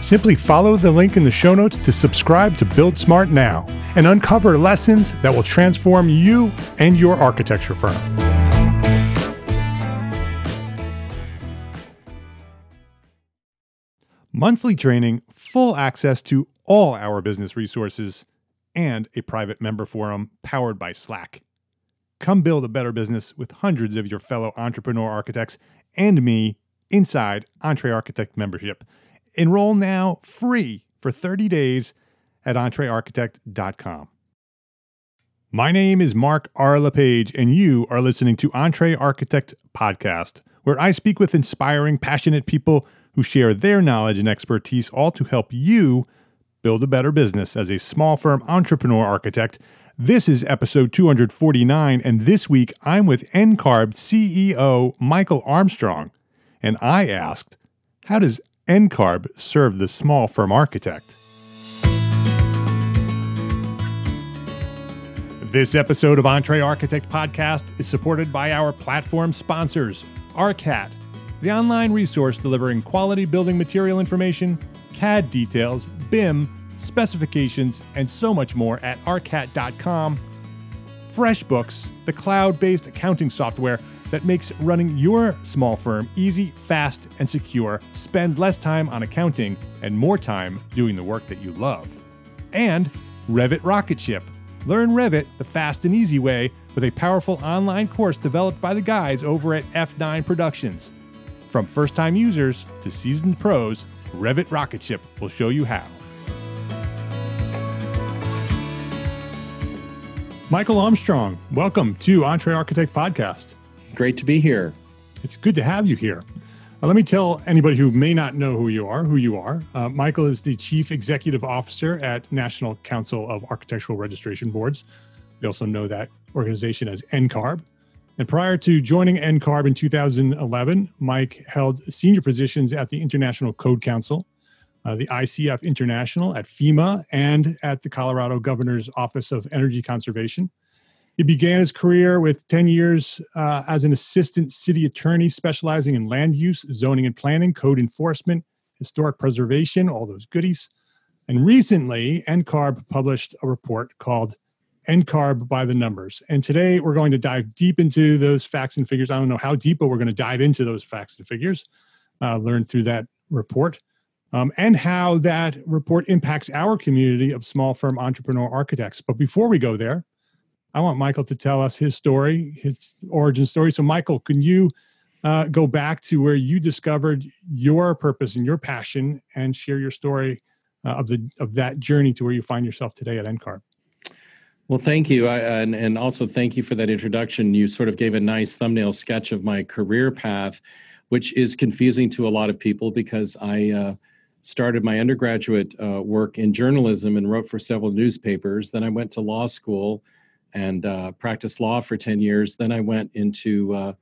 Simply follow the link in the show notes to subscribe to Build Smart now and uncover lessons that will transform you and your architecture firm. Monthly training, full access to all our business resources, and a private member forum powered by Slack. Come build a better business with hundreds of your fellow entrepreneur architects and me inside Entre Architect membership. Enroll now free for 30 days at entrearchitect.com. My name is Mark R. LePage, and you are listening to EntreArchitect Podcast, where I speak with inspiring, passionate people who share their knowledge and expertise, all to help you build a better business as a small firm entrepreneur architect. This is episode 249, and this week I'm with NCARB CEO Michael Armstrong. And I asked, How does NCARB served the small firm architect? This episode of EntreArchitect Podcast is supported by our platform sponsors, ARCAT, the online resource delivering quality building material information, CAD details, BIM, specifications, and so much more at arcat.com. FreshBooks, the cloud based accounting software that makes running your small firm easy, fast, and secure. Spend less time on accounting and more time doing the work that you love. And Revit Rocketship Learn Revit the fast and easy way with a powerful online course developed by the guys over at F9 Productions. From first time users to seasoned pros, Revit Rocketship will show you how. Michael Armstrong, welcome to EntreArchitect Podcast. Great to be here. It's good to have you here. Uh, let me tell anybody who may not know who you are who you are. Uh, Michael is the Chief Executive Officer at National Council of Architectural Registration Boards. We also know that organization as NCARB. And prior to joining NCARB in 2011, Mike held senior positions at the International Code Council, uh, the ICF International, at FEMA, and at the Colorado Governor's Office of Energy Conservation. He began his career with 10 years uh, as an assistant city attorney specializing in land use, zoning and planning, code enforcement, historic preservation, all those goodies. And recently, NCARB published a report called NCARB by the Numbers. And today we're going to dive deep into those facts and figures. I don't know how deep, but we're going to dive into those facts and figures, uh, learn through that report, um, and how that report impacts our community of small firm entrepreneur architects. But before we go there, I want Michael to tell us his story, his origin story. So, Michael, can you uh, go back to where you discovered your purpose and your passion, and share your story uh, of the of that journey to where you find yourself today at NCARB? Well, thank you, I, and and also thank you for that introduction. You sort of gave a nice thumbnail sketch of my career path. which is confusing to a lot of people because I uh, started my undergraduate uh, work in journalism and wrote for several newspapers. Then I went to law school and uh, practiced law for 10 years. Then I went into uh,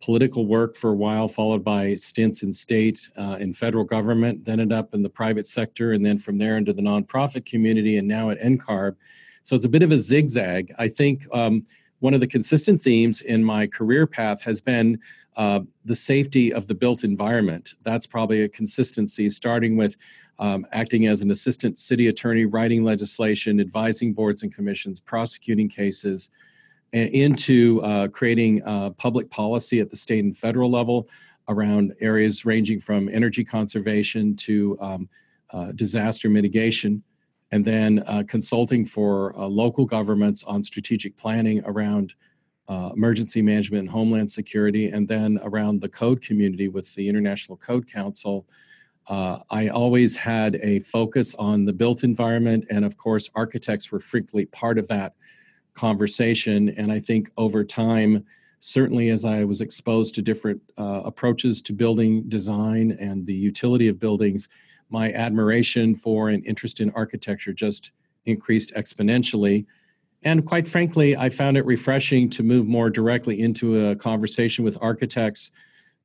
political work for a while, followed by stints in state uh, and federal government, then ended up in the private sector, and then from there into the nonprofit community, and now at NCARB. So it's a bit of a zigzag. I think um, one of the consistent themes in my career path has been uh, the safety of the built environment. That's probably a consistency, starting with um, acting as an assistant city attorney, writing legislation, advising boards and commissions, prosecuting cases, into uh, creating uh, public policy at the state and federal level around areas ranging from energy conservation to um, uh, disaster mitigation, and then uh, consulting for uh, local governments on strategic planning around uh, emergency management and homeland security, and then around the code community with the International Code Council. I always had a focus on the built environment, and of course, architects were frequently part of that conversation. And I think over time, certainly as I was exposed to different uh, approaches to building design and the utility of buildings, my admiration for and interest in architecture just increased exponentially. And quite frankly, I found it refreshing to move more directly into a conversation with architects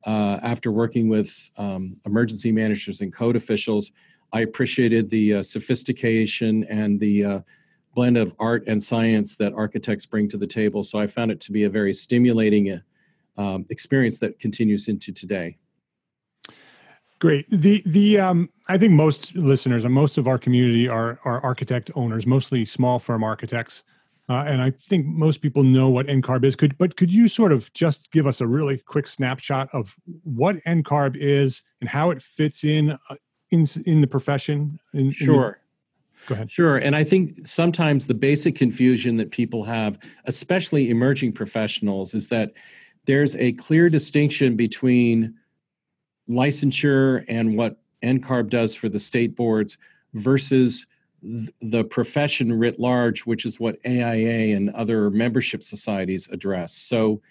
uh, after working with um, emergency managers and code officials. I appreciated the uh, sophistication and the uh, blend of art and science that architects bring to the table. So I found it to be a very stimulating uh, um, experience that continues into today. Great. The the um, I think most listeners and most of our community are are architect owners, mostly small firm architects, uh, and I think most people know what NCARB is. Could but could you sort of just give us a really quick snapshot of what NCARB is and how it fits in uh, in in the profession? In, sure. Go ahead. Sure. And I think sometimes the basic confusion that people have, especially emerging professionals, is that there's a clear distinction between licensure and what NCARB does for the state boards versus the profession writ large, which is what AIA and other membership societies address. So,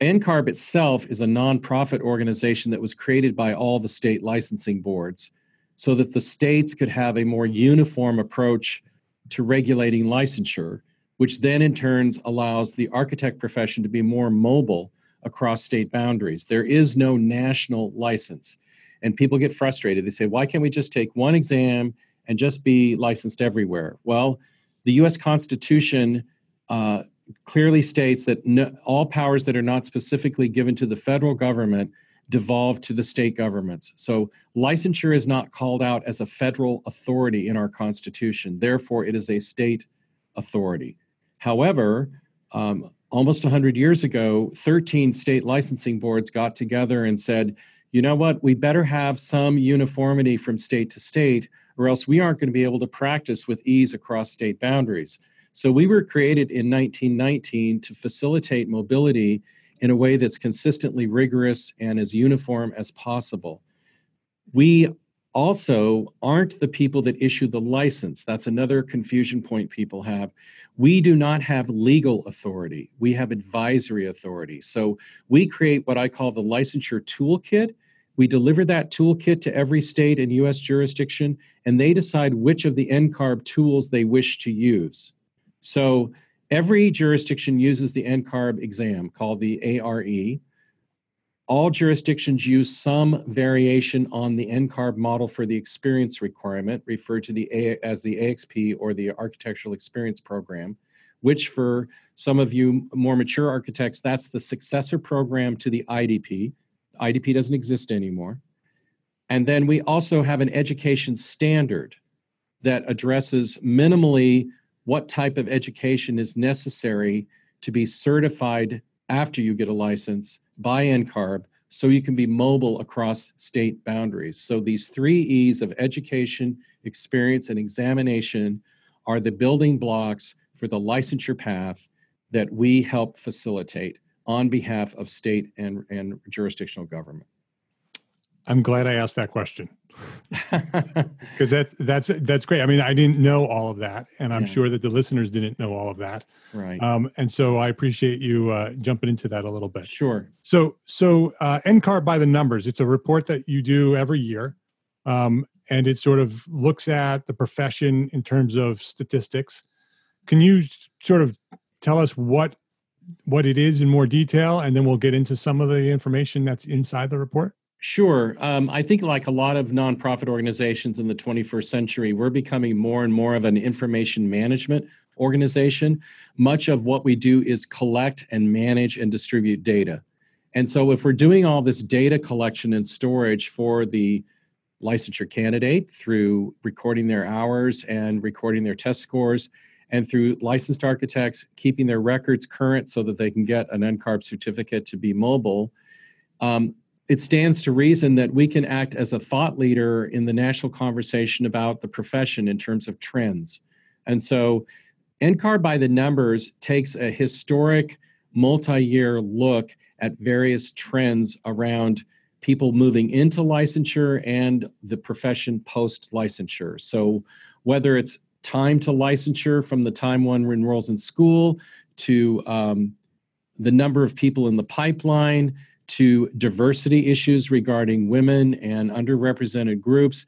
NCARB itself is a nonprofit organization that was created by all the state licensing boards so that the states could have a more uniform approach to regulating licensure, which then in turns allows the architect profession to be more mobile across state boundaries. There is no national license. And people get frustrated. They say, why can't we just take one exam and just be licensed everywhere? Well, the US Constitution uh, clearly states that no, all powers that are not specifically given to the federal government devolve to the state governments. So licensure is not called out as a federal authority in our Constitution. Therefore, it is a state authority. However, um, almost 100 years ago, 13 state licensing boards got together and said, you know what, we better have some uniformity from state to state, or else we aren't going to be able to practice with ease across state boundaries. So we were created in 1919 to facilitate mobility in a way that's consistently rigorous and as uniform as possible. We also aren't the people that issue the license. That's another confusion point people have. We do not have legal authority, we have advisory authority. So we create what I call the licensure toolkit. We deliver that toolkit to every state and US jurisdiction, and they decide which of the NCARB tools they wish to use. So Every jurisdiction uses the NCARB exam called the ARE. All jurisdictions use some variation on the NCARB model for the experience requirement, referred to the A, as the AXP or the Architectural Experience Program, which for some of you more mature architects, that's the successor program to the IDP. IDP doesn't exist anymore. And then we also have an education standard that addresses minimally what type of education is necessary to be certified after you get a license by NCARB so you can be mobile across state boundaries. So these three E's of education, experience, and examination are the building blocks for the licensure path that we help facilitate on behalf of state and, and jurisdictional government. I'm glad I asked that question because that's that's that's great. I mean, I didn't know all of that, and I'm yeah. sure that the listeners didn't know all of that. Right. Um, and so I appreciate you uh, jumping into that a little bit. Sure. So so uh, NCARB by the numbers. It's a report that you do every year, um, and it sort of looks at the profession in terms of statistics. Can you sort of tell us what what it is in more detail, and then we'll get into some of the information that's inside the report? Sure. Um, I think, like a lot of nonprofit organizations in the 21st century, we're becoming more and more of an information management organization. Much of what we do is collect and manage and distribute data. And so, if we're doing all this data collection and storage for the licensure candidate through recording their hours and recording their test scores, and through licensed architects keeping their records current so that they can get an NCARB certificate to be mobile, um, it stands to reason that we can act as a thought leader in the national conversation about the profession in terms of trends. And so, NCARB by the numbers takes a historic multi year look at various trends around people moving into licensure and the profession post licensure. So, whether it's time to licensure from the time one enrolls in school to um, the number of people in the pipeline to diversity issues regarding women and underrepresented groups.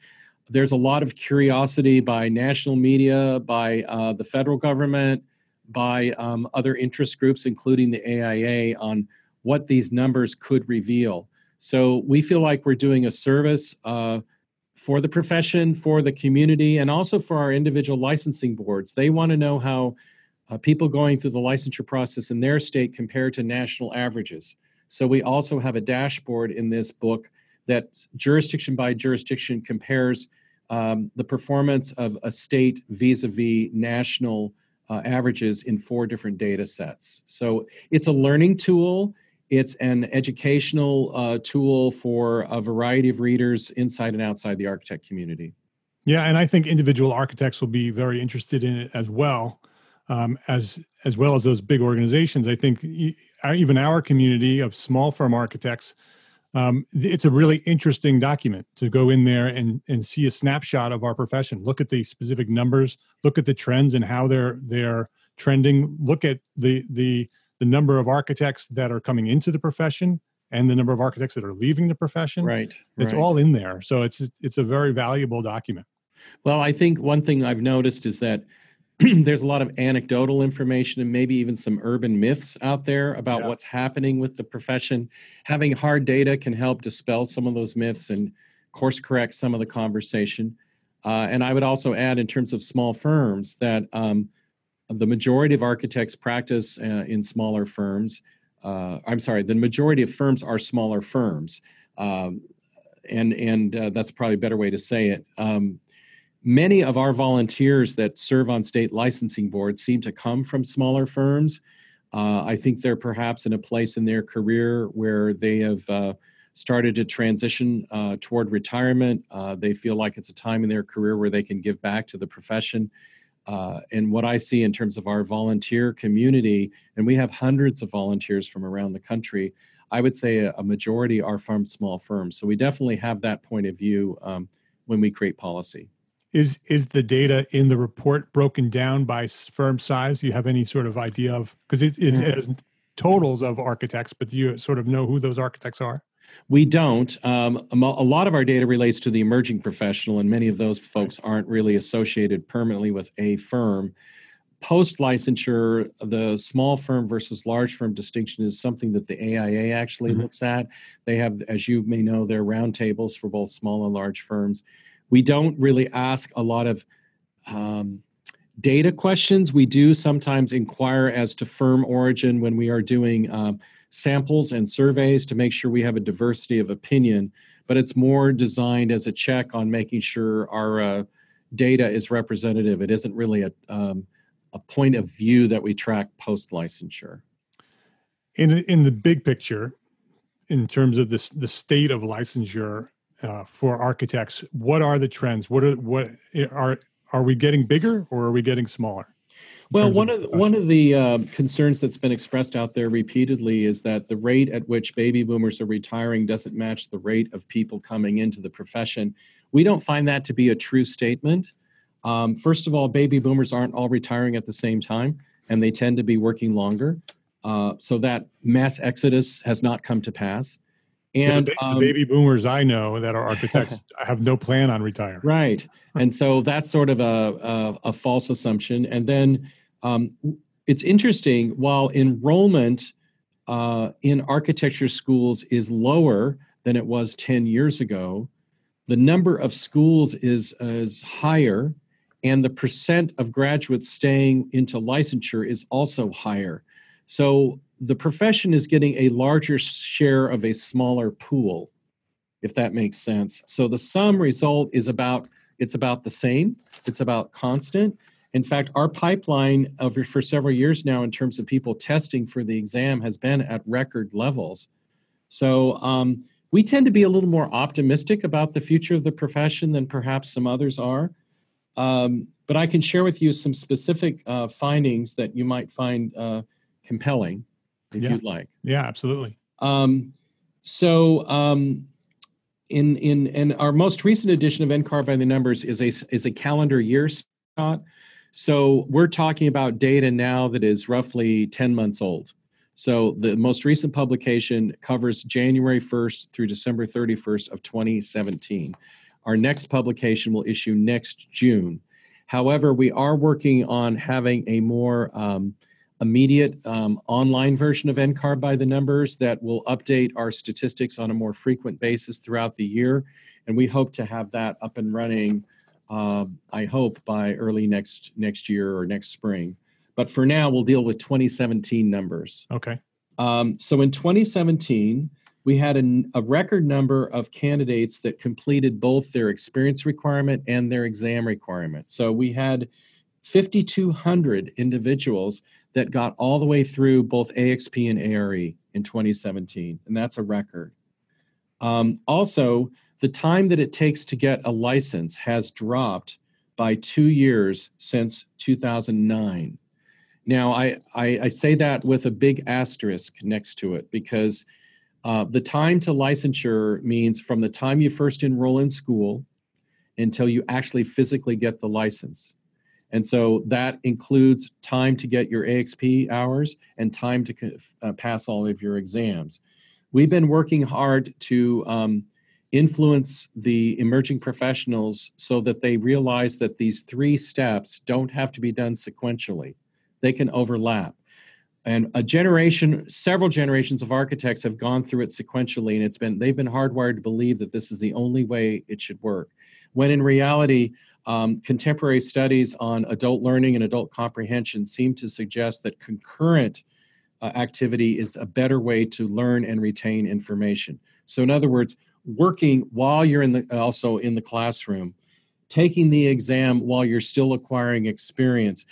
There's a lot of curiosity by national media, by uh, the federal government, by um, other interest groups, including the AIA, on what these numbers could reveal. So we feel like we're doing a service uh, for the profession, for the community, and also for our individual licensing boards. They want to know how uh, people going through the licensure process in their state compare to national averages. So we also have a dashboard in this book that jurisdiction by jurisdiction compares um, the performance of a state vis-a-vis national uh, averages in four different data sets. So it's a learning tool. It's an educational uh, tool for a variety of readers inside and outside the architect community. Yeah, and I think individual architects will be very interested in it as well, um, as as well as those big organizations. I think even our community of small firm architects, um, it's a really interesting document to go in there and, and see a snapshot of our profession. Look at the specific numbers, look at the trends and how they're they're trending. Look at the the the number of architects that are coming into the profession and the number of architects that are leaving the profession. Right. It's right. all in there. So it's it's a very valuable document. Well, I think one thing I've noticed is that there's a lot of anecdotal information and maybe even some urban myths out there about yeah. what's happening with the profession. Having hard data can help dispel some of those myths and course correct some of the conversation. Uh, and I would also add, in terms of small firms, that um, the majority of architects practice uh, in smaller firms. Uh, I'm sorry, the majority of firms are smaller firms. Um, and and uh, that's probably a better way to say it. Um, many of our volunteers that serve on state licensing boards seem to come from smaller firms. Uh, I think they're perhaps in a place in their career where they have uh, started to transition uh, toward retirement. They feel like it's a time in their career where they can give back to the profession. Uh, and what I see in terms of our volunteer community, and we have hundreds of volunteers from around the country, I would say a, a majority are from small firms. So we definitely have that point of view um, when we create policy. Is is the data in the report broken down by firm size? Do you have any sort of idea of because it, it has totals of architects but do you sort of know who those architects are we don't um, a lot of our data relates to the emerging professional and many of those folks aren't really associated permanently with a firm post licensure the small firm versus large firm distinction is something that the aia actually mm-hmm. looks at they have as you may know their roundtables for both small and large firms we don't really ask a lot of um, data questions. We do sometimes inquire as to firm origin when we are doing um, samples and surveys to make sure we have a diversity of opinion, but it's more designed as a check on making sure our uh, data is representative. It isn't really a, um, a point of view that we track post licensure. In, in the big picture, in terms of this, the state of licensure uh, for architects. What are the trends? What are what are are we getting bigger or are we getting smaller? Well, one of, of one of the uh, concerns that's been expressed out there repeatedly is that the rate at which baby boomers are retiring doesn't match the rate of people coming into the profession. We don't find that to be a true statement. Um, first of all, baby boomers aren't all retiring at the same time, and they tend to be working longer. Uh, so that mass exodus has not come to pass. And the, um, the baby boomers I know that are architects have no plan on retiring. Right, and so that's sort of a a, a false assumption. And then um, it's interesting. While enrollment uh, in architecture schools is lower than it was ten years ago, the number of schools is is higher, and the percent of graduates staying into licensure is also higher. So the profession is getting a larger share of a smaller pool, if that makes sense. So the sum result is about it's about the same. It's about constant. In fact, our pipeline of for several years now, in terms of people testing for the exam, has been at record levels. So um, we tend to be a little more optimistic about the future of the profession than perhaps some others are. Um, but I can share with you some specific uh, findings that you might find uh, compelling if yeah. you'd like. Yeah, absolutely. Um, so um, in in in our most recent edition of NCARB by the numbers is a is a calendar year Scott. So we're talking about data now that is roughly 10 months old. So the most recent publication covers January 1st through December 31st of 2017. Our next publication will issue next June. However, we are working on having a more um, immediate um, online version of NCARB by the numbers that will update our statistics on a more frequent basis throughout the year. And we hope to have that up and running, uh, I hope, by early next next year or next spring. But for now, we'll deal with 2017 numbers. Okay. Um, so in 2017, we had a, a record number of candidates that completed both their experience requirement and their exam requirement. So we had 5,200 individuals that got all the way through both AXP and ARE in 2017, and that's a record. Um, also, the time that it takes to get a license has dropped by two years since 2009. Now, I, I, I say that with a big asterisk next to it because uh, the time to licensure means from the time you first enroll in school until you actually physically get the license. And so that includes time to get your AXP hours and time to uh, pass all of your exams. We've been working hard to um, influence the emerging professionals so that they realize that these three steps don't have to be done sequentially, they can overlap. And a generation, several generations of architects have gone through it sequentially, and it's been they've been hardwired to believe that this is the only way it should work. When in reality, um, contemporary studies on adult learning and adult comprehension seem to suggest that concurrent uh, activity is a better way to learn and retain information. So, in other words, working while you're in the also in the classroom, taking the exam while you're still acquiring experience.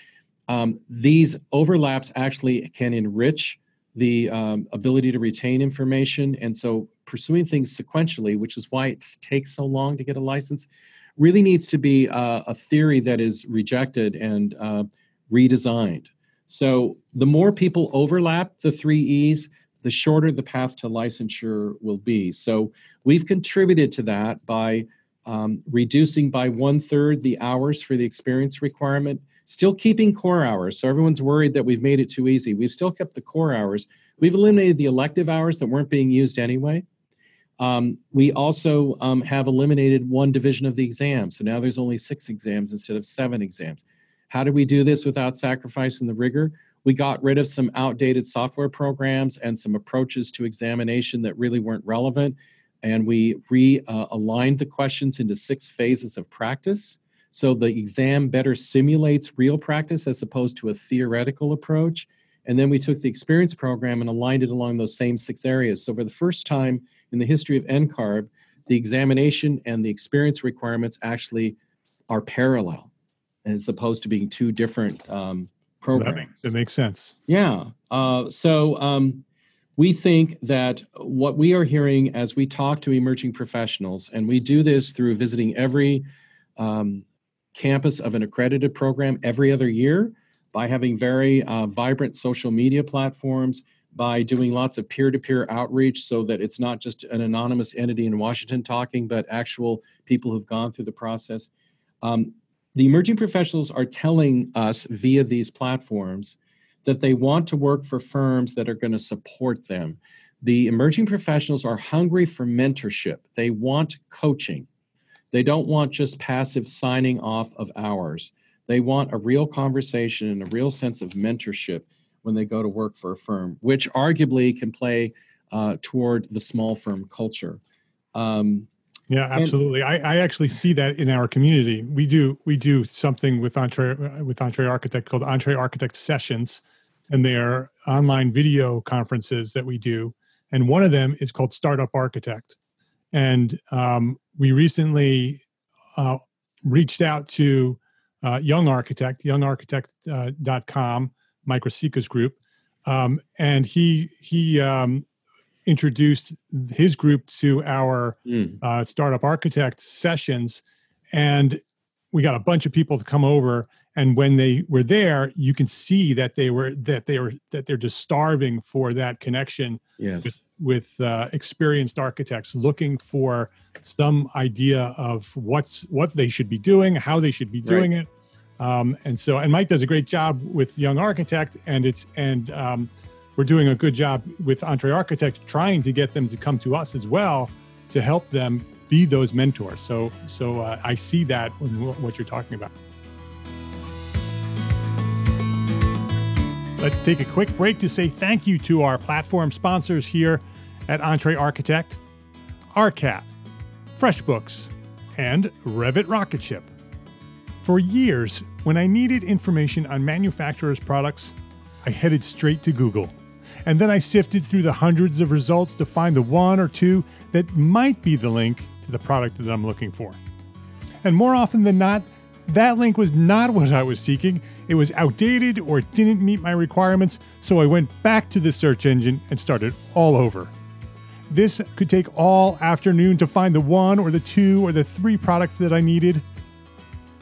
Um, these overlaps actually can enrich the um, ability to retain information, and so pursuing things sequentially, which is why it takes so long to get a license, really needs to be uh, a theory that is rejected and uh, redesigned. So the more people overlap the three E's, the shorter the path to licensure will be. So we've contributed to that by um, reducing by one third the hours for the experience requirement, still keeping core hours. So everyone's worried that we've made it too easy. We've still kept the core hours. We've eliminated the elective hours that weren't being used anyway. Um, we also um, have eliminated one division of the exam. So now there's only six exams instead of seven exams. How do we do this without sacrificing the rigor? We got rid of some outdated software programs and some approaches to examination that really weren't relevant. And we realigned uh, the questions into six phases of practice. So the exam better simulates real practice as opposed to a theoretical approach. And then we took the experience program and aligned it along those same six areas. So for the first time, in the history of NCARB, the examination and the experience requirements actually are parallel as opposed to being two different um, programs. That, that, makes sense. Yeah. Uh, so um, we think that what we are hearing as we talk to emerging professionals, and we do this through visiting every um, campus of an accredited program every other year by having very uh, vibrant social media platforms, by doing lots of peer-to-peer outreach so that it's not just an anonymous entity in Washington talking, but actual people who've gone through the process. Um, the emerging professionals are telling us via these platforms that they want to work for firms that are going to support them. The emerging professionals are hungry for mentorship. They want coaching. They don't want just passive signing off of hours. They want a real conversation and a real sense of mentorship when they go to work for a firm, which arguably can play uh, toward the small firm culture. Um, yeah, absolutely. And, I, I actually see that in our community. We do we do something with Entre with Entre Architect called Entre Architect Sessions, and they are online video conferences that we do. And one of them is called Startup Architect. And um, we recently uh, reached out to uh, Young Architect, youngarchitect.com, uh, Mike Riscica's group, um, and he he um, introduced his group to our mm. uh, startup architect sessions and we got a bunch of people to come over and when they were there you can see that they were that they were that they're just starving for that connection yes. with, with uh, experienced architects looking for some idea of what's what they should be doing how they should be doing right. it um, and so and mike does a great job with young architect and it's and um, we're doing a good job with Entre Architects trying to get them to come to us as well to help them be those mentors. So, so uh, I see that in what you're talking about. Let's take a quick break to say thank you to our platform sponsors here at Entre Architect, ARCAT, FreshBooks, and Revit Rocketship. For years, when I needed information on manufacturers' products, I headed straight to Google and then I sifted through the hundreds of results to find the one or two that might be the link to the product that I'm looking for. And more often than not, that link was not what I was seeking. It was outdated or didn't meet my requirements, so I went back to the search engine and started all over. This could take all afternoon to find the one or the two or the three products that I needed.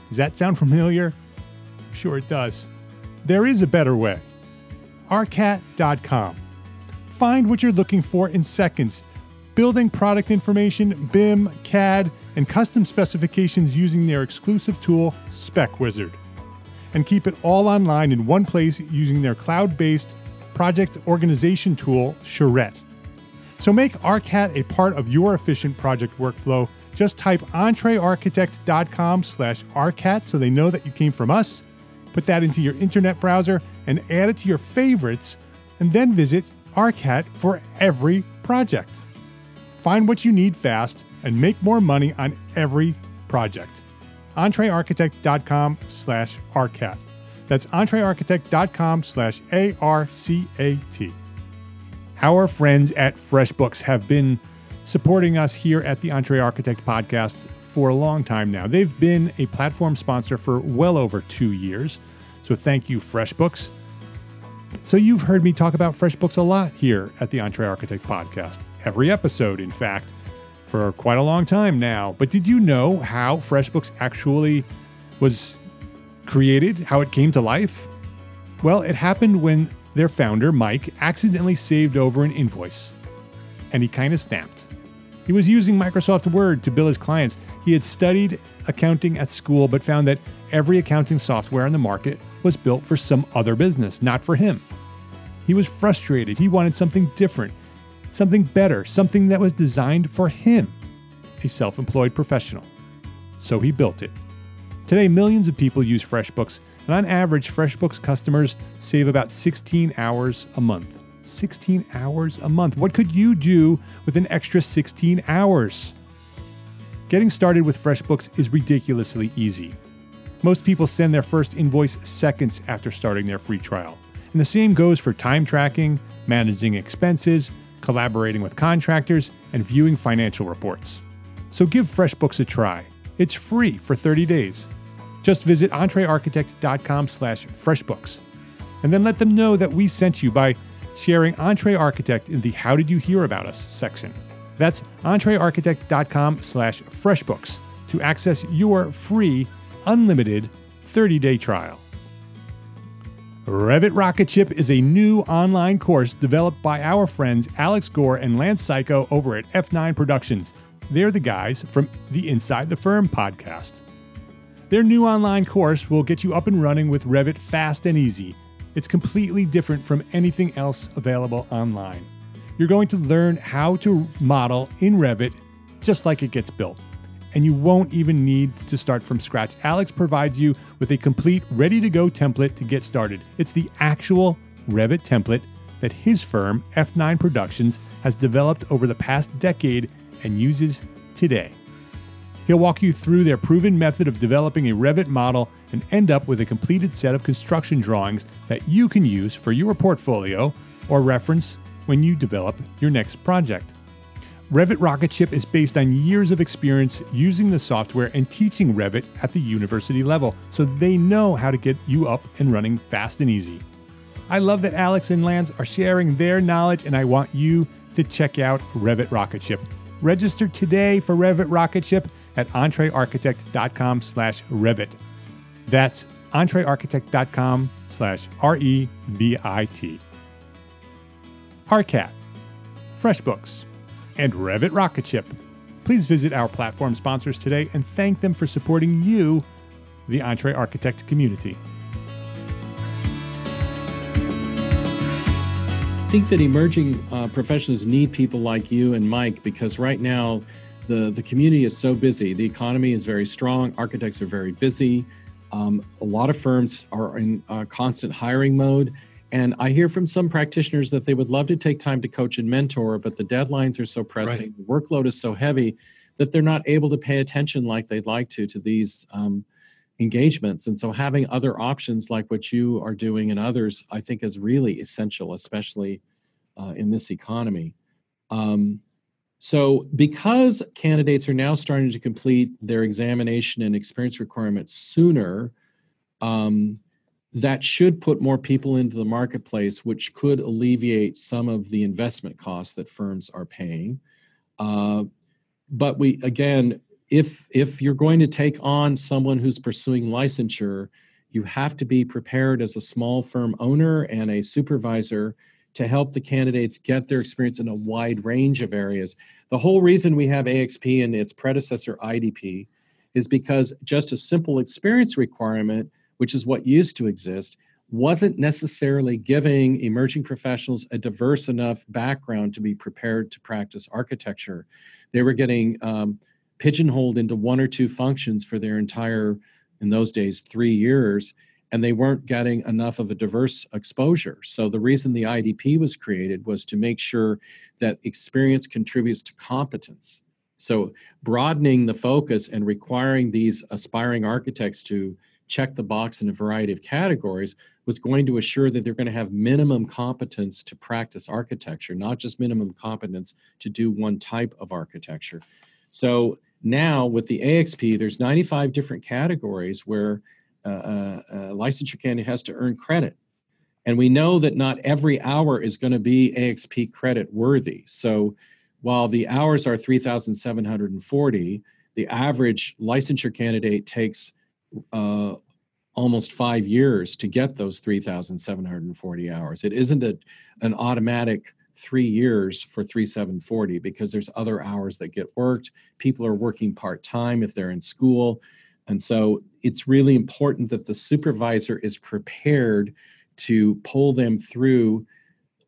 Does that sound familiar? Sure, it does. There is a better way arcat.com. Find what you're looking for in seconds. Building product information, BIM, CAD, and custom specifications using their exclusive tool, SpecWizard. And keep it all online in one place using their cloud based project organization tool, Charrette. So make ARCAT a part of your efficient project workflow. Just type entrearchitect.com slash ARCAT so they know that you came from us. Put that into your internet browser and add it to your favorites, and then visit ARCAT for every project. Find what you need fast and make more money on every project. EntreArchitect.com slash ARCAT. That's EntreArchitect.com slash A-R-C-A-T. Our friends at FreshBooks have been supporting us here at the Entre Architect podcast for a long time now. They've been a platform sponsor for well over two years. So thank you, FreshBooks. So, you've heard me talk about FreshBooks a lot here at the Entre Architect podcast. Every episode, in fact, for quite a long time now. But did you know how FreshBooks actually was created, how it came to life? Well, it happened when their founder, Mike, accidentally saved over an invoice. And he kind of snapped. He was using Microsoft Word to bill his clients. He had studied accounting at school, but found that every accounting software on the market was built for some other business, not for him. He was frustrated. He wanted something different, something better, something that was designed for him, a self employed professional. So he built it. Today, millions of people use FreshBooks, and on average, FreshBooks customers save about 16 hours a month. 16 hours a month. What could you do with an extra 16 hours? Getting started with FreshBooks is ridiculously easy. Most people send their first invoice seconds after starting their free trial. And the same goes for time tracking, managing expenses, collaborating with contractors, and viewing financial reports. So give FreshBooks a try. It's free for 30 days. Just visit entrearchitect.com slash freshbooks. And then let them know that we sent you by sharing Entre Architect in the How Did You Hear About Us section. That's entrearchitect.com slash freshbooks to access your free unlimited 30 day trial. Revit Rocket Ship is a new online course developed by our friends Alex Gore and Lance Cayko over at F9 Productions. They're the guys from the Inside the Firm podcast. Their new online course will get you up and running with Revit fast and easy. It's completely different from anything else available online. You're going to learn how to model in Revit just like it gets built and you won't even need to start from scratch. Alex provides you with a complete, ready to go template to get started. It's the actual Revit template that his firm, F9 Productions, has developed over the past decade and uses today. He'll walk you through their proven method of developing a Revit model and end up with a completed set of construction drawings that you can use for your portfolio or reference when you develop your next project. Revit Rocket Ship is based on years of experience using the software and teaching Revit at the university level, so they know how to get you up and running fast and easy. I love that Alex and Lance are sharing their knowledge, and I want you to check out Revit Rocket Ship. Register today for Revit Rocket Ship at entrearchitect.com slash Revit. That's entrearchitect.com slash R-E-V-I-T. ARCAT, FreshBooks, and Revit Rocket Ship. Please visit our platform sponsors today and thank them for supporting you, the EntreArchitect community. I think that emerging uh, professionals need people like you and Mike because right now the, the community is so busy. The economy is very strong. Architects are very busy. Um, a lot of firms are in uh, constant hiring mode. And I hear from some practitioners that they would love to take time to coach and mentor, but the deadlines are so pressing, right. the workload is so heavy that they're not able to pay attention like they'd like to to these um, engagements. And so having other options like what you are doing and others, I think is really essential, especially uh, in this economy. Um, so, because candidates are now starting to complete their examination and experience requirements sooner, um, that should put more people into the marketplace, which could alleviate some of the investment costs that firms are paying. Uh, but we again, if if you're going to take on someone who's pursuing licensure, you have to be prepared as a small firm owner and a supervisor to help the candidates get their experience in a wide range of areas. The whole reason we have AXP and its predecessor IDP is because just a simple experience requirement which is what used to exist, wasn't necessarily giving emerging professionals a diverse enough background to be prepared to practice architecture. They were getting um, pigeonholed into one or two functions for their entire, in those days, three years, and they weren't getting enough of a diverse exposure. So the reason the IDP was created was to make sure that experience contributes to competence. So broadening the focus and requiring these aspiring architects to check the box in a variety of categories was going to assure that they're going to have minimum competence to practice architecture, not just minimum competence to do one type of architecture. So now with the AXP, there's 95 different categories where Uh, uh, uh, licensure candidate has to earn credit. And we know that not every hour is going to be AXP credit worthy. So while the hours are 3,740, the average licensure candidate takes uh, almost five years to get those 3,740 hours. It isn't a, an automatic three years for 3740 because there's other hours that get worked. People are working part time if they're in school. And so it's really important that the supervisor is prepared to pull them through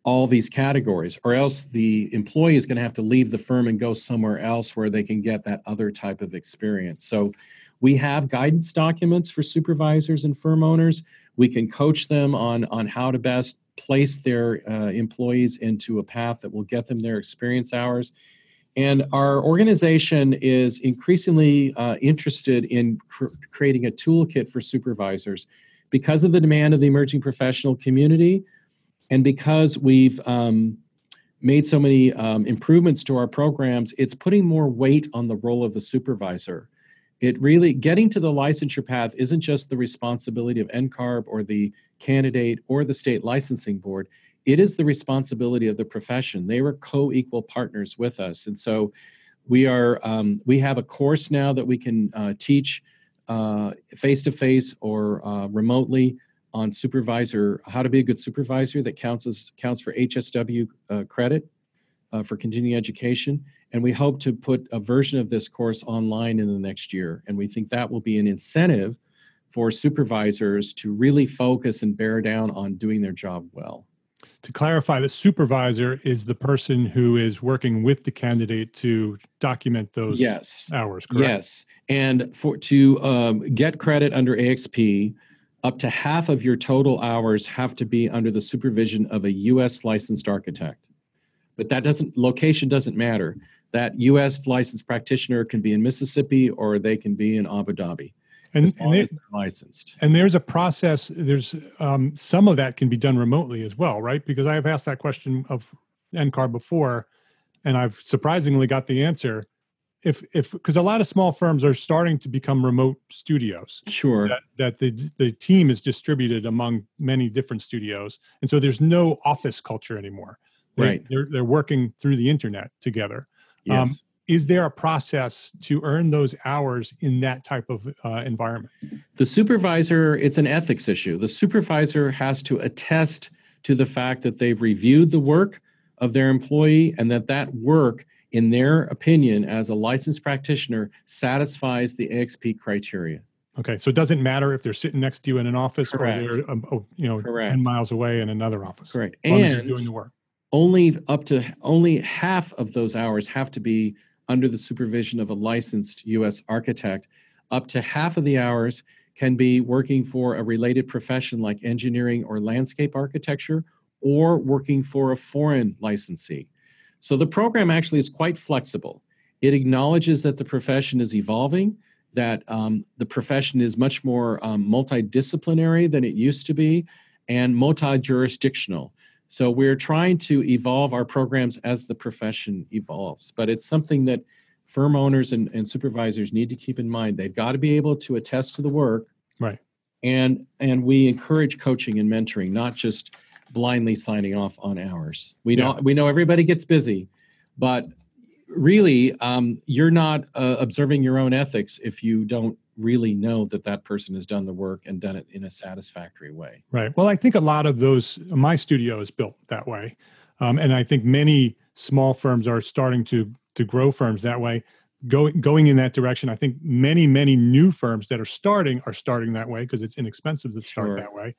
all these categories, or else the employee is going to have to leave the firm and go somewhere else where they can get that other type of experience. So we have guidance documents for supervisors and firm owners. We can coach them on, on how to best place their uh, employees into a path that will get them their experience hours. And our organization is increasingly uh, interested in cr- creating a toolkit for supervisors because of the demand of the emerging professional community and because we've um, made so many um, improvements to our programs, it's putting more weight on the role of the supervisor it really getting to the licensure path isn't just the responsibility of NCARB or the candidate or the state licensing board. It is the responsibility of the profession. They were co-equal partners with us, and so we are. Um, we have a course now that we can uh, teach face to face or uh, remotely on supervisor, how to be a good supervisor that counts as counts for HSW uh, credit uh, for continuing education. And we hope to put a version of this course online in the next year. And we think that will be an incentive for supervisors to really focus and bear down on doing their job well. To clarify, the supervisor is the person who is working with the candidate to document those yes. hours, correct? Yes. And for to um, get credit under AXP, up to half of your total hours have to be under the supervision of a U.S. licensed architect. But that doesn't, location doesn't matter. That U.S. licensed practitioner can be in Mississippi or they can be in Abu Dhabi and, and, as they're licensed. and there's a process. There's um, some of that can be done remotely as well, right? Because I have asked that question of NCARB before, and I've surprisingly got the answer. If if because a lot of small firms are starting to become remote studios, Sure. that, that the the team is distributed among many different studios, and so there's no office culture anymore. They, Right. They're they're working through the internet together. Yes. um, Is there a process to earn those hours in that type of uh, environment? The supervisor, it's an ethics issue. The supervisor has to attest to the fact that they've reviewed the work of their employee and that that work, in their opinion, as a licensed practitioner, satisfies the AXP criteria. Okay, so it doesn't matter if they're sitting next to you in an office Correct. or they're um, oh, you know Correct. ten miles away in another office. Correct. As long as And doing the work. only up to only half of those hours have to be under the supervision of a licensed U.S. architect. Up to half of the hours can be working for a related profession like engineering or landscape architecture, or working for a foreign licensee. So the program actually is quite flexible. It acknowledges that the profession is evolving, that um, the profession is much more um, multidisciplinary than it used to be, and multi jurisdictional. So we're trying to evolve our programs as the profession evolves, but it's something that firm owners and, and supervisors need to keep in mind. They've got to be able to attest to the work, Right. and and we encourage coaching and mentoring, not just blindly signing off on hours. We Yeah. know we know everybody gets busy, but really, um, you're not uh, observing your own ethics if you don't really know that that person has done the work and done it in a satisfactory way. Right. Well, I think a lot of those, my studio is built that way. Um, and I think many small firms are starting to to grow firms that way, going going in that direction. I think many many new firms that are starting are starting that way because it's inexpensive to start Sure. that way.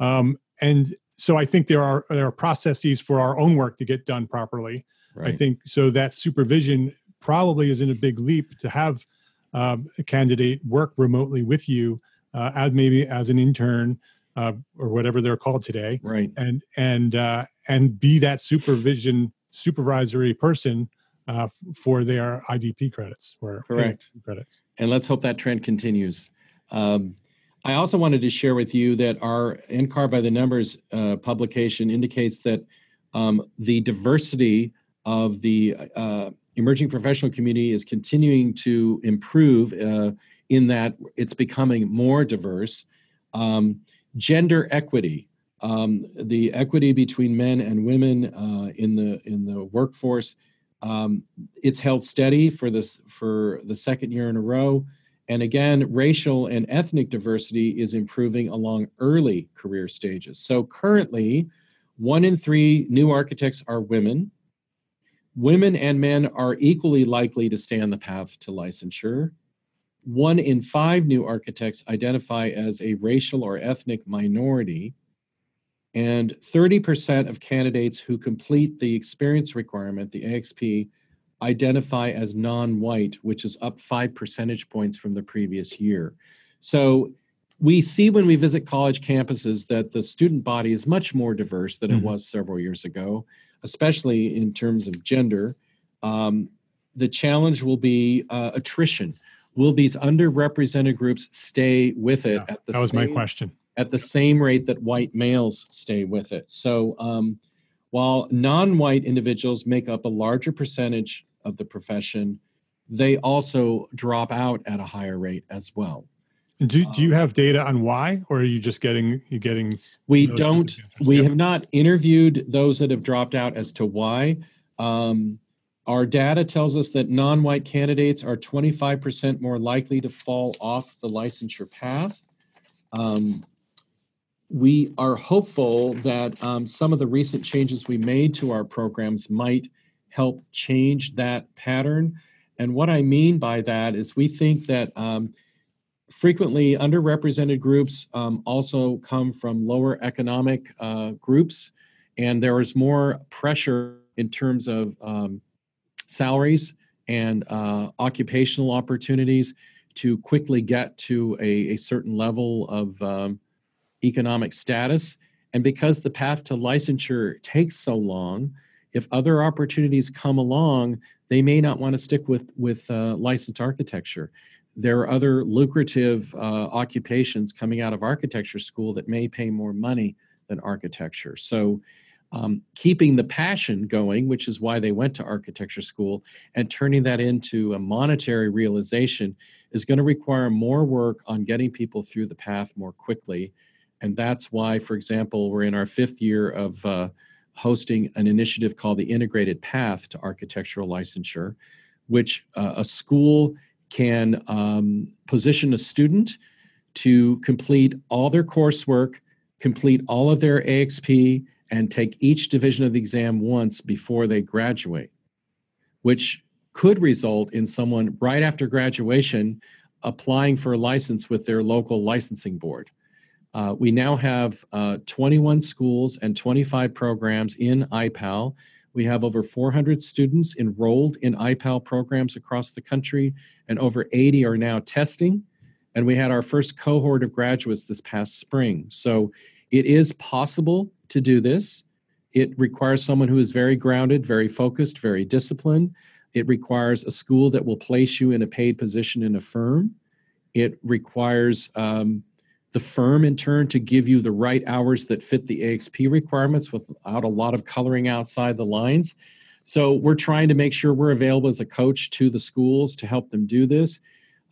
Um, and so I think there are there are processes for our own work to get done properly. Right. I think so that supervision probably isn't a big leap to have um, a candidate work remotely with you, uh, as maybe as an intern uh, or whatever they're called today, right. and and uh, and be that supervision supervisory person uh, for their IDP credits or Correct. Credits. and let's hope that trend continues. Um, I also wanted to share with you that our NCARB by the Numbers uh, publication indicates that um, the diversity of the uh, emerging professional community is continuing to improve uh, in that it's becoming more diverse. Um, gender equity, um, the equity between men and women uh, in the in the workforce, um, it's held steady for this for the second year in a row. And again, racial and ethnic diversity is improving along early career stages. So currently, one in three new architects are women. Women and men are equally likely to stay on the path to licensure. One in five new architects identify as a racial or ethnic minority. And 30% of candidates who complete the experience requirement, the AXP, identify as non white, which is up five percentage points from the previous year. So we see when we visit college campuses that the student body is much more diverse than Mhm. it was several years ago, especially in terms of gender. Um, the challenge will be uh, attrition. Will these underrepresented groups stay with it Yeah, at the That was my same question. at the same rate that white males stay with it. So um, while non white individuals make up a larger percentage of the profession, they also drop out at a higher rate as well. Do, do you Um, have data on why, or are you just getting you getting? We don't, we have not interviewed those that have dropped out as to why. Um, our data tells us that non white candidates are 25% more likely to fall off the licensure path. Um, we are hopeful that um, some of the recent changes we made to our programs might help change that pattern. And what I mean by that is we think that um, frequently underrepresented groups um, also come from lower economic uh, groups, and there is more pressure in terms of um, salaries and uh, occupational opportunities to quickly get to a, a certain level of um, economic status. And because the path to licensure takes so long, if other opportunities come along, they may not want to stick with with uh, licensed architecture. There are other lucrative uh, occupations coming out of architecture school that may pay more money than architecture. So, um, keeping the passion going, which is why they went to architecture school, and turning that into a monetary realization is going to require more work on getting people through the path more quickly. And that's why, for example, we're in our fifth year of uh, hosting an initiative called the Integrated Path to Architectural Licensure, which uh, a school can um, position a student to complete all their coursework, complete all of their AXP, and take each division of the exam once before they graduate, which could result in someone right after graduation applying for a license with their local licensing board. Uh, we now have uh, 21 schools and 25 programs in IPAL. We have over 400 students enrolled in IPAL programs across the country, and over 80 are now testing. And we had our first cohort of graduates this past spring. So it is possible to do this. It requires someone who is very grounded, very focused, very disciplined. It requires a school that will place you in a paid position in a firm. It requires um, the firm in turn to give you the right hours that fit the AXP requirements without a lot of coloring outside the lines. So we're trying to make sure we're available as a coach to the schools to help them do this.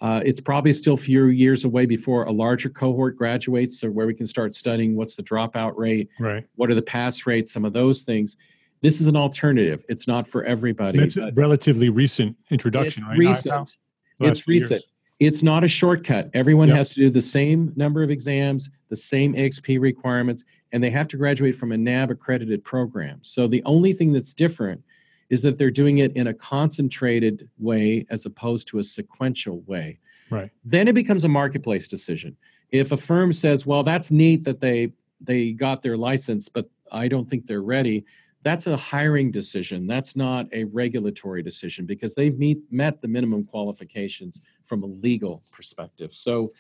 Uh, it's probably still a few years away before a larger cohort graduates, so where we can start studying what's the dropout rate, right? What are the pass rates, some of those things. This is an alternative. It's not for everybody. It's a relatively recent introduction, it's right? Recent. It's recent. It's not a shortcut. Everyone yep. has to do the same number of exams, the same AXP requirements, and they have to graduate from a NAAB accredited program. So the only thing that's different is that they're doing it in a concentrated way as opposed to a sequential way. Right. Then it becomes a marketplace decision. If a firm says, "Well, that's neat that they they got their license, but I don't think they're ready," that's a hiring decision. That's not a regulatory decision because they've meet, met the minimum qualifications from a legal perspective. So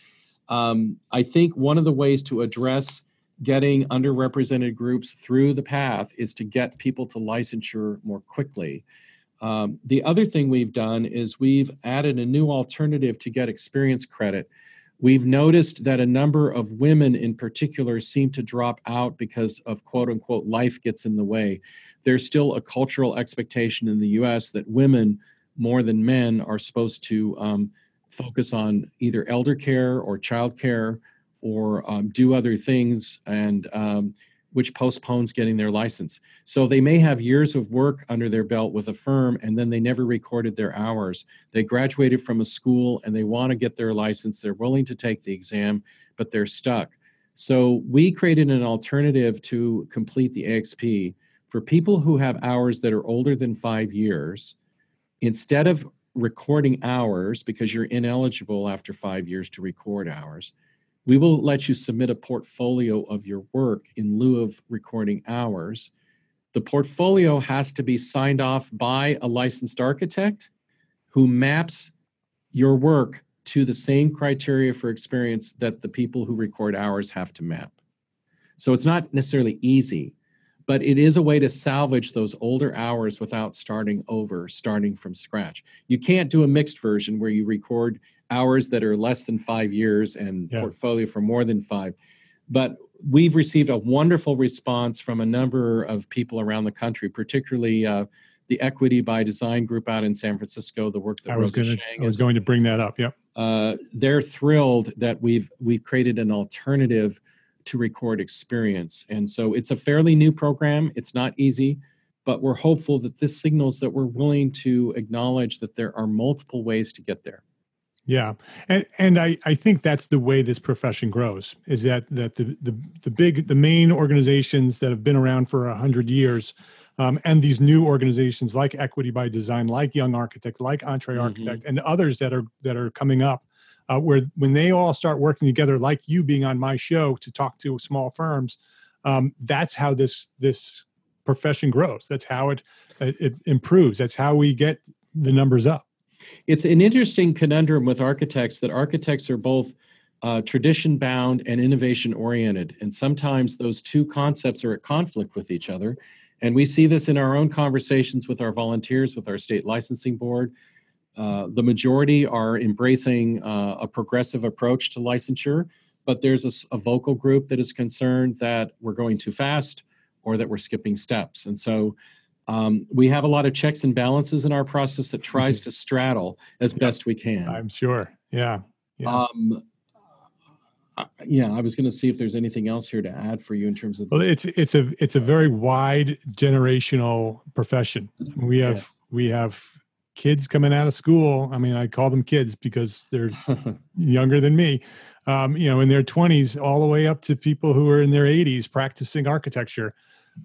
um, I think one of the ways to address getting underrepresented groups through the path is to get people to licensure more quickly. Um, the other thing we've done is we've added a new alternative to get experience credit We've noticed that a number of women in particular seem to drop out because of quote unquote life gets in the way. There's still a cultural expectation in the US that women, more than men, are supposed to um, focus on either elder care or child care or um, do other things. And um, which postpones getting their license. So they may have years of work under their belt with a firm and then they never recorded their hours. They graduated from a school and they want to get their license. They're willing to take the exam, but they're stuck. So we created an alternative to complete the AXP for people who have hours that are older than five years. Instead of recording hours, because you're ineligible after five years to record hours, we will let you submit a portfolio of your work in lieu of recording hours. The portfolio has to be signed off by a licensed architect who maps your work to the same criteria for experience that the people who record hours have to map. So it's not necessarily easy, but it is a way to salvage those older hours without starting over, starting from scratch. You can't do a mixed version where you record hours that are less than five years and yeah. portfolio for more than five. But we've received a wonderful response from a number of people around the country, particularly uh, the Equity by Design group out in San Francisco. The work that I was, gonna, I was going to bring that up. Yep. Uh, they're thrilled that we've we've created an alternative to record experience, and so it's a fairly new program. It's not easy, but we're hopeful that this signals that we're willing to acknowledge that there are multiple ways to get there. Yeah, and and I, I think that's the way this profession grows. Is that that the the the big the main organizations that have been around for a hundred years, um, and these new organizations like Equity by Design, like Young Architect, like Entre mm-hmm. Architect, and others that are that are coming up, uh, where when they all start working together, like you being on my show to talk to small firms, um, that's how this this profession grows. That's how it it improves. That's how we get the numbers up it's an interesting conundrum with architects that architects are both uh, tradition bound and innovation oriented. And sometimes those two concepts are at conflict with each other. And we see this in our own conversations with our volunteers, with our state licensing board. Uh, the majority are embracing uh, a progressive approach to licensure, but there's a, a, vocal group that is concerned that we're going too fast or that we're skipping steps. And so um, we have a lot of checks and balances in our process that tries mm-hmm. to straddle as best we can. I'm sure. Yeah. yeah. Um, yeah, I was going to see if there's anything else here to add for you in terms of. Well, it's it's a it's a very wide generational profession. We have yes. we have kids coming out of school. I mean, I call them kids because they're younger than me. Um, you know, in their 20s, all the way up to people who are in their 80s practicing architecture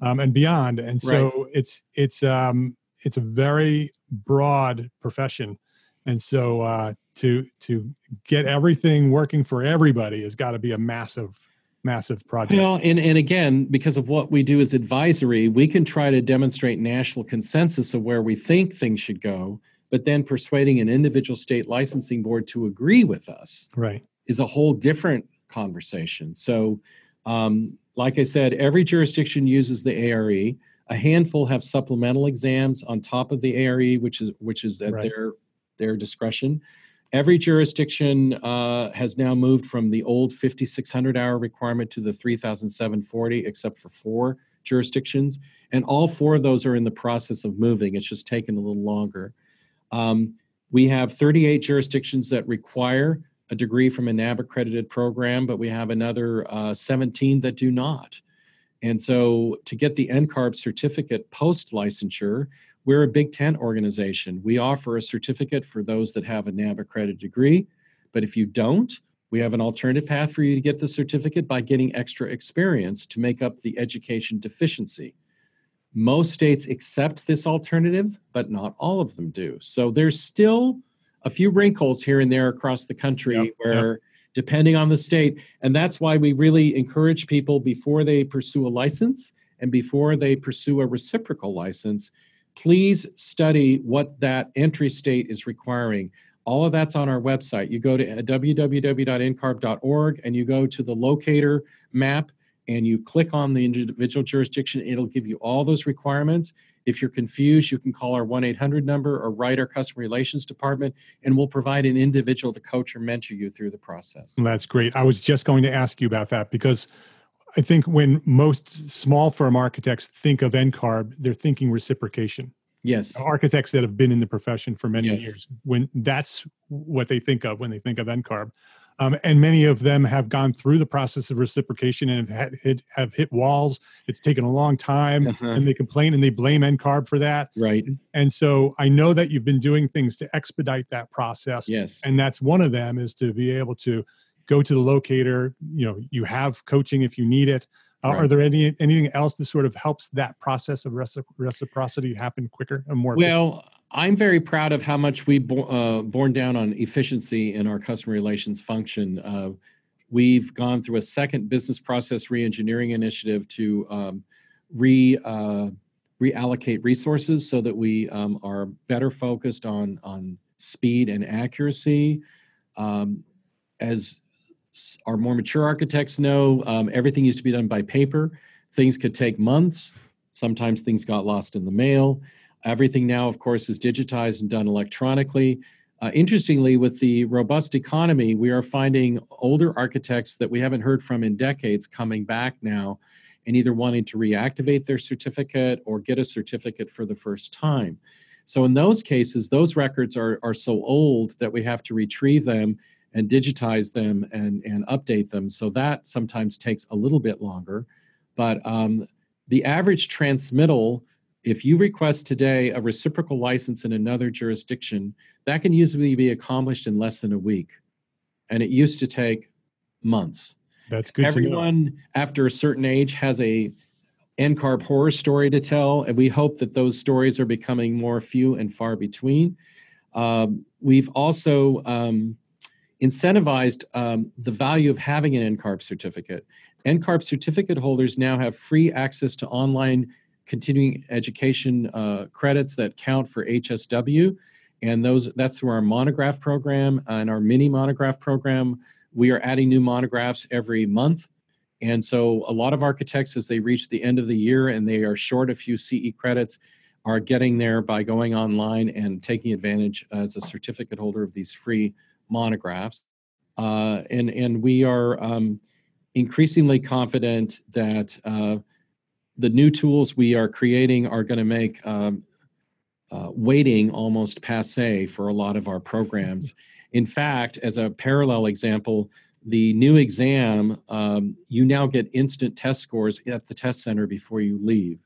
um, and beyond. And so right. it's it's um, it's a very broad profession, and so uh, to to get everything working for everybody has got to be a massive massive project. Well, and, and again, because of what we do as advisory, we can try to demonstrate national consensus of where we think things should go, but then persuading an individual state licensing board to agree with us right. is a whole different conversation. So um, like I said, every jurisdiction uses the ARE. A handful have supplemental exams on top of the ARE, which is which is at right. their their discretion. Every jurisdiction uh, has now moved from the old 5,600 hour requirement to the 3,740, except for four jurisdictions, and all four of those are in the process of moving. It's just taken a little longer. Um, we have 38 jurisdictions that require a degree from a NAAB accredited program, but we have another uh, 17 that do not. And so to get the NCARB certificate post licensure, we're a Big Ten organization. We offer a certificate for those that have a NAAB accredited degree, but if you don't, we have an alternative path for you to get the certificate by getting extra experience to make up the education deficiency. Most states accept this alternative, but not all of them do. So there's still a few wrinkles here and there across the country yep, where yep. depending on the state and that's why we really encourage people before they pursue a license and before they pursue a reciprocal license please study what that entry state is requiring. All of that's on our website. You go to uh, www.ncarb.org and you go to the locator map and you click on the individual jurisdiction. It'll give you all those requirements if you're confused, you can call our 1 800 number or write our customer relations department, and we'll provide an individual to coach or mentor you through the process. That's great. I was just going to ask you about that because I think when most small firm architects think of NCARB, they're thinking reciprocation. Yes. Architects that have been in the profession for many yes. years, when that's what they think of when they think of NCARB. Um, and many of them have gone through the process of reciprocation and have hit, have hit walls. It's taken a long time, uh-huh. and they complain and they blame NCARB for that. Right. And so I know that you've been doing things to expedite that process. Yes. And that's one of them is to be able to go to the locator. You know, you have coaching if you need it. Uh, right. Are there any anything else that sort of helps that process of reciprocity happen quicker and more? Well, efficient? I'm very proud of how much we bo- uh, borne down on efficiency in our customer relations function. Uh, we've gone through a second business process reengineering initiative to um, re uh, reallocate resources so that we um, are better focused on on speed and accuracy. Um, as our more mature architects know, um, everything used to be done by paper. Things could take months. Sometimes things got lost in the mail. Everything now, of course, is digitized and done electronically. Uh, interestingly, with the robust economy, we are finding older architects that we haven't heard from in decades coming back now and either wanting to reactivate their certificate or get a certificate for the first time. So, in those cases, those records are, are so old that we have to retrieve them and digitize them and, and update them. So, that sometimes takes a little bit longer. But um, the average transmittal if you request today a reciprocal license in another jurisdiction, that can usually be accomplished in less than a week. And it used to take months. That's good Everyone after a certain age has a NCARB horror story to tell, and we hope that those stories are becoming more few and far between. Um, we've also um, incentivized um, the value of having an NCARB certificate. NCARB certificate holders now have free access to online continuing education uh, credits that count for HSW, and those that's through our monograph program and our mini monograph program. We are adding new monographs every month. And so, a lot of architects, as they reach the end of the year and they are short a few CE credits, are getting there by going online and taking advantage as a certificate holder of these free monographs. Uh, and, and we are um, increasingly confident that uh, the new tools we are creating are going to make um, uh, waiting almost passe for a lot of our programs. In fact, as a parallel example, the new exam, um, you now get instant test scores at the test center before you leave.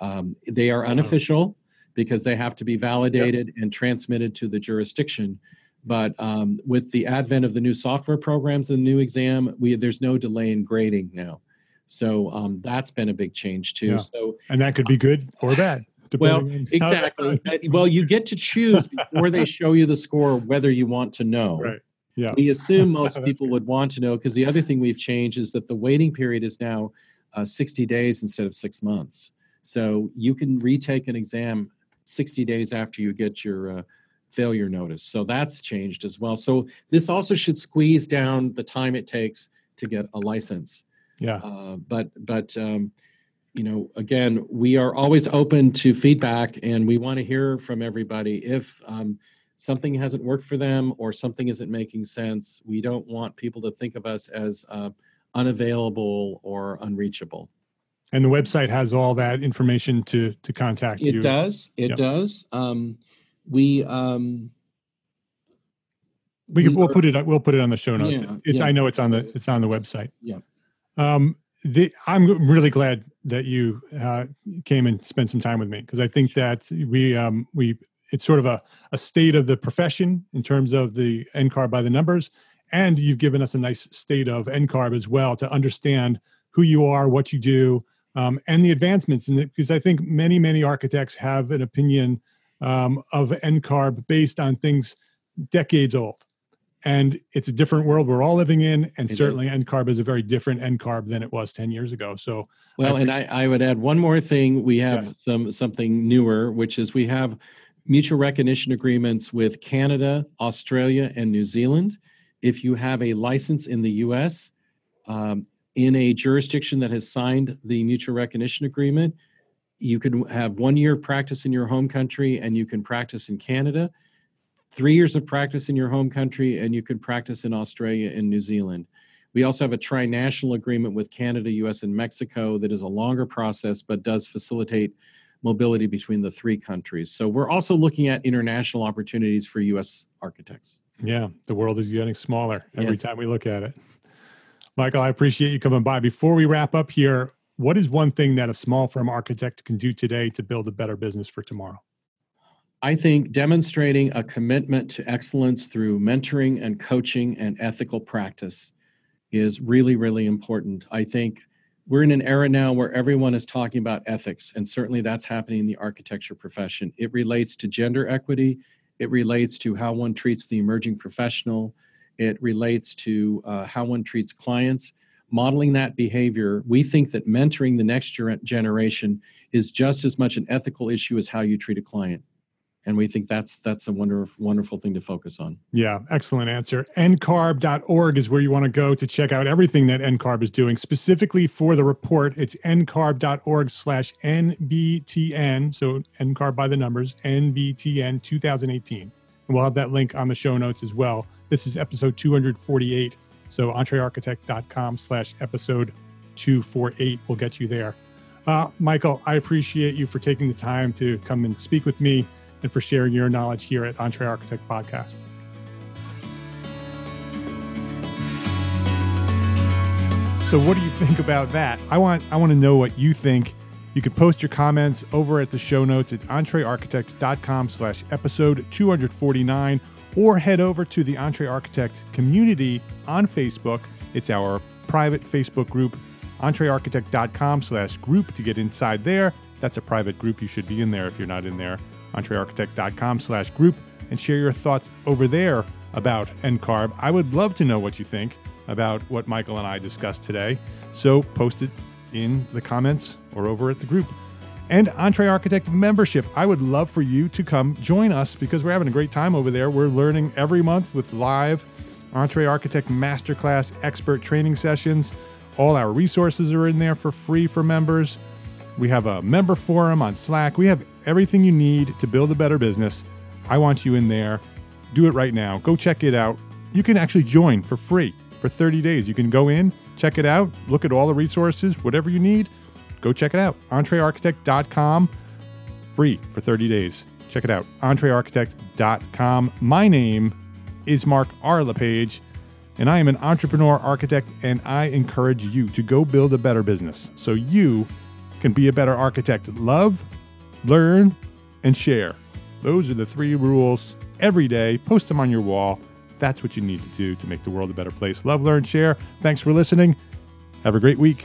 Um, they are unofficial because they have to be validated yep. and transmitted to the jurisdiction. But um, with the advent of the new software programs and the new exam, we there's no delay in grading now. So um, that's been a big change too. Yeah. So and that could be good or bad. Well, exactly. well, you get to choose before they show you the score whether you want to know. Right. Yeah. We assume most people would want to know because the other thing we've changed is that the waiting period is now uh, 60 days instead of six months. So you can retake an exam 60 days after you get your uh, failure notice. So that's changed as well. So this also should squeeze down the time it takes to get a license. Yeah. Uh, but but um, you know, again, we are always open to feedback, and we want to hear from everybody if. Um, something hasn't worked for them or something isn't making sense, we don't want people to think of us as uh, unavailable or unreachable. And the website has all that information to to contact it you. It does. It yep. does. Um, we um, we, we we'll put it we'll put it on the show notes. Yeah, it's, it's yeah. I know it's on the it's on the website. Yeah. Um, the, I'm really glad that you uh, came and spent some time with me because I think that we um, we it's sort of a, a state of the profession in terms of the NCARB by the numbers. And you've given us a nice state of NCARB as well to understand who you are, what you do, um, and the advancements. And because I think many, many architects have an opinion um, of NCARB based on things decades old. And it's a different world we're all living in, and it certainly is. NCARB is a very different NCARB than it was ten years ago. So, well, I and I, I would add one more thing. We have yeah. some something newer, which is we have mutual recognition agreements with Canada, Australia, and New Zealand. If you have a license in the US um, in a jurisdiction that has signed the mutual recognition agreement, you can have one year of practice in your home country and you can practice in Canada, three years of practice in your home country, and you can practice in Australia and New Zealand. We also have a tri-national agreement with Canada, US, and Mexico that is a longer process but does facilitate mobility between the three countries. So we're also looking at international opportunities for U.S. architects. Yeah, the world is getting smaller every yes. time we look at it. Michael, I appreciate you coming by. Before we wrap up here, what is one thing that a small firm architect can do today to build a better business for tomorrow? I think demonstrating a commitment to excellence through mentoring and coaching and ethical practice is really, really important. I think we're in an era now where everyone is talking about ethics, and certainly that's happening in the architecture profession. It relates to gender equity, it relates to how one treats the emerging professional, it relates to uh, how one treats clients. Modeling that behavior, we think that mentoring the next generation is just as much an ethical issue as how you treat a client and we think that's that's a wonderful wonderful thing to focus on. Yeah excellent answer. Ncarb.org is where you want to go to check out everything that ncarb is doing. Specifically for the report it's ncarb.org slash nbtn so ncarb by the numbers nbtn 2018 and we'll have that link on the show notes as well. This is episode 248 so entrearchitect.com slash episode 248 will get you there. Uh, michael i appreciate you for taking the time to come and speak with me and for sharing your knowledge here at Entre Architect Podcast. So what do you think about that? I want I want to know what you think You can post your comments over at the show notes at entrearchitect.com slash episode 249 or head over to the Entre Architect community on Facebook. It's our private Facebook group, entrearchitect.com slash group to get inside there. That's a private group. You should be in there if you're not in there. entrearchitect.com slash group and share your thoughts over there about NCARB. I would love to know what you think about what Michael and I discussed today. So post it in the comments or over at the group. And Entre Architect membership. I would love for you to come join us because we're having a great time over there. We're learning every month with live Entre Architect Masterclass expert training sessions. All our resources are in there for free for members. We have a member forum on Slack. We have everything you need to build a better business. I want you in there. Do it right now. Go check it out. You can actually join for free for 30 days. You can go in, check it out, look at all the resources, whatever you need, go check it out. EntreArchitect.com, free for 30 days. Check it out. EntreArchitect.com. My name is Mark R. LePage, and I am an entrepreneur architect, and I encourage you to go build a better business so you can be a better architect. Love, learn, and share. Those are the three rules every day. Post them on your wall. That's what you need to do to make the world a better place. Love, learn, share. Thanks for listening. Have a great week.